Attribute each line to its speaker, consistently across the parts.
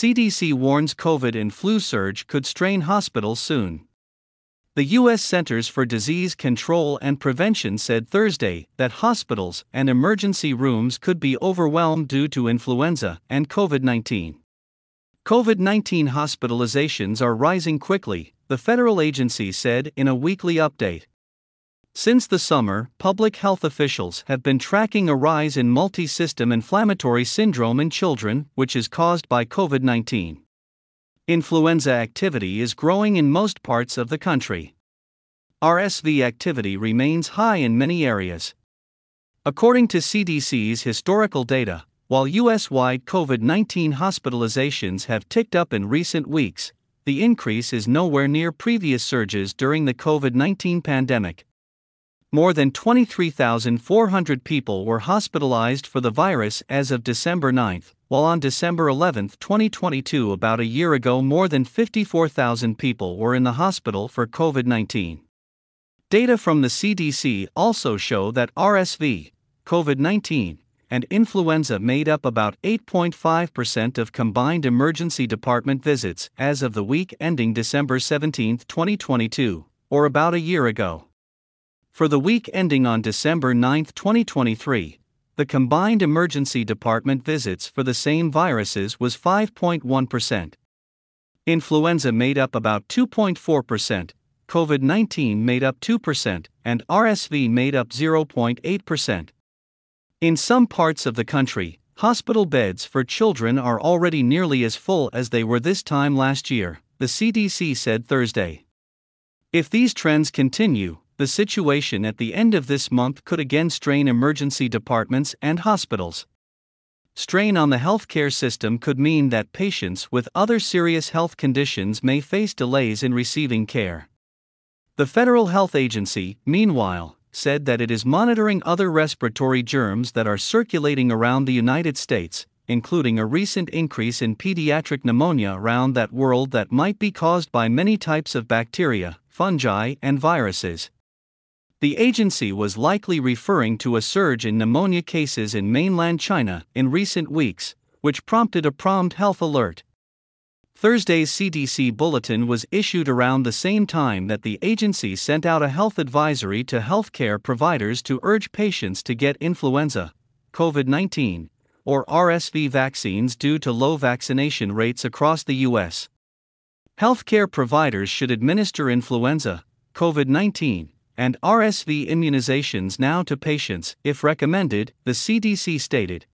Speaker 1: CDC warns COVID and flu surge could strain hospitals soon. The U.S. Centers for Disease Control and Prevention said Thursday that hospitals and emergency rooms could be overwhelmed due to influenza and COVID 19. COVID 19 hospitalizations are rising quickly, the federal agency said in a weekly update. Since the summer, public health officials have been tracking a rise in multi system inflammatory syndrome in children, which is caused by COVID 19. Influenza activity is growing in most parts of the country. RSV activity remains high in many areas. According to CDC's historical data, while US wide COVID 19 hospitalizations have ticked up in recent weeks, the increase is nowhere near previous surges during the COVID 19 pandemic. More than 23,400 people were hospitalized for the virus as of December 9, while on December 11, 2022, about a year ago, more than 54,000 people were in the hospital for COVID 19. Data from the CDC also show that RSV, COVID 19, and influenza made up about 8.5% of combined emergency department visits as of the week ending December 17, 2022, or about a year ago. For the week ending on December 9, 2023, the combined emergency department visits for the same viruses was 5.1%. Influenza made up about 2.4%, COVID 19 made up 2%, and RSV made up 0.8%. In some parts of the country, hospital beds for children are already nearly as full as they were this time last year, the CDC said Thursday. If these trends continue, the situation at the end of this month could again strain emergency departments and hospitals. Strain on the healthcare system could mean that patients with other serious health conditions may face delays in receiving care. The Federal Health Agency, meanwhile, said that it is monitoring other respiratory germs that are circulating around the United States, including a recent increase in pediatric pneumonia around that world that might be caused by many types of bacteria, fungi, and viruses. The agency was likely referring to a surge in pneumonia cases in mainland China in recent weeks, which prompted a ProMED health alert. Thursday's CDC bulletin was issued around the same time that the agency sent out a health advisory to healthcare providers to urge patients to get influenza, COVID 19, or RSV vaccines due to low vaccination rates across the U.S. Healthcare providers should administer influenza, COVID 19, and RSV immunizations now to patients, if recommended, the CDC stated.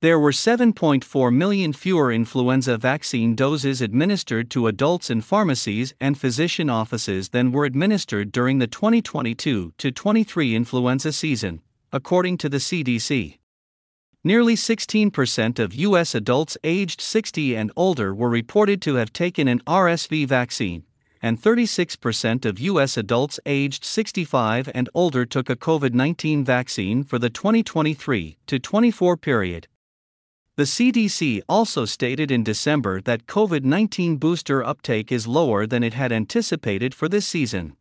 Speaker 1: There were 7.4 million fewer influenza vaccine doses administered to adults in pharmacies and physician offices than were administered during the 2022 23 influenza season, according to the CDC. Nearly 16% of U.S. adults aged 60 and older were reported to have taken an RSV vaccine, and 36% of U.S. adults aged 65 and older took a COVID 19 vaccine for the 2023 to 24 period. The CDC also stated in December that COVID 19 booster uptake is lower than it had anticipated for this season.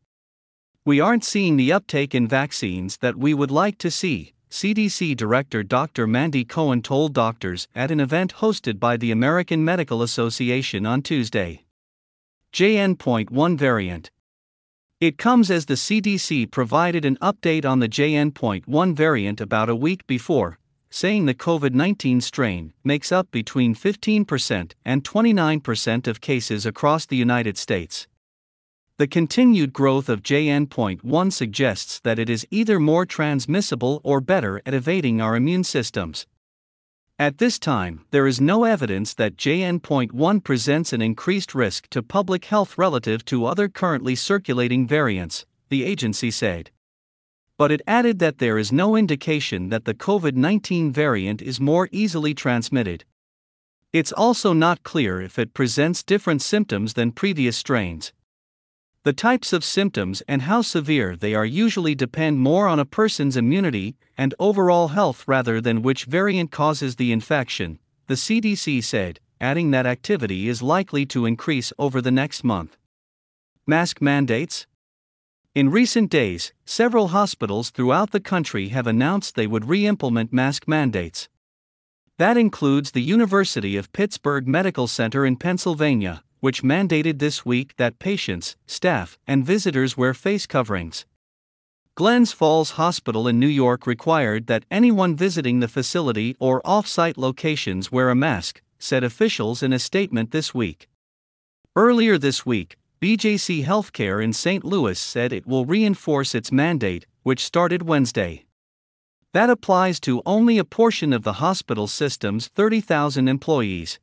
Speaker 1: We aren't seeing the uptake in vaccines that we would like to see, CDC Director Dr. Mandy Cohen told doctors at an event hosted by the American Medical Association on Tuesday. JN.1 variant. It comes as the CDC provided an update on the JN.1 variant about a week before, saying the COVID 19 strain makes up between 15% and 29% of cases across the United States. The continued growth of JN.1 suggests that it is either more transmissible or better at evading our immune systems. At this time, there is no evidence that JN.1 presents an increased risk to public health relative to other currently circulating variants, the agency said. But it added that there is no indication that the COVID 19 variant is more easily transmitted. It's also not clear if it presents different symptoms than previous strains. The types of symptoms and how severe they are usually depend more on a person's immunity and overall health rather than which variant causes the infection, the CDC said, adding that activity is likely to increase over the next month. Mask mandates? In recent days, several hospitals throughout the country have announced they would re implement mask mandates. That includes the University of Pittsburgh Medical Center in Pennsylvania, which mandated this week that patients, staff, and visitors wear face coverings. Glens Falls Hospital in New York required that anyone visiting the facility or off site locations wear a mask, said officials in a statement this week. Earlier this week, BJC Healthcare in St. Louis said it will reinforce its mandate, which started Wednesday. That applies to only a portion of the hospital system's 30,000 employees.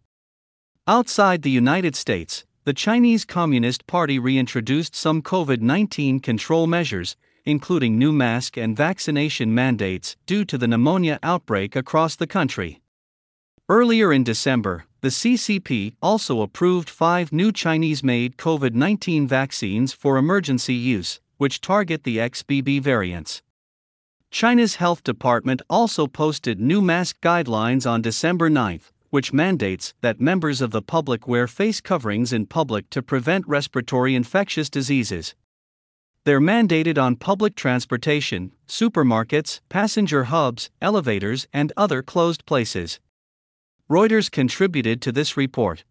Speaker 1: Outside the United States, the Chinese Communist Party reintroduced some COVID 19 control measures, including new mask and vaccination mandates, due to the pneumonia outbreak across the country. Earlier in December, the CCP also approved five new Chinese made COVID 19 vaccines for emergency use, which target the XBB variants. China's health department also posted new mask guidelines on December 9, which mandates that members of the public wear face coverings in public to prevent respiratory infectious diseases. They're mandated on public transportation, supermarkets, passenger hubs, elevators, and other closed places. Reuters contributed to this report.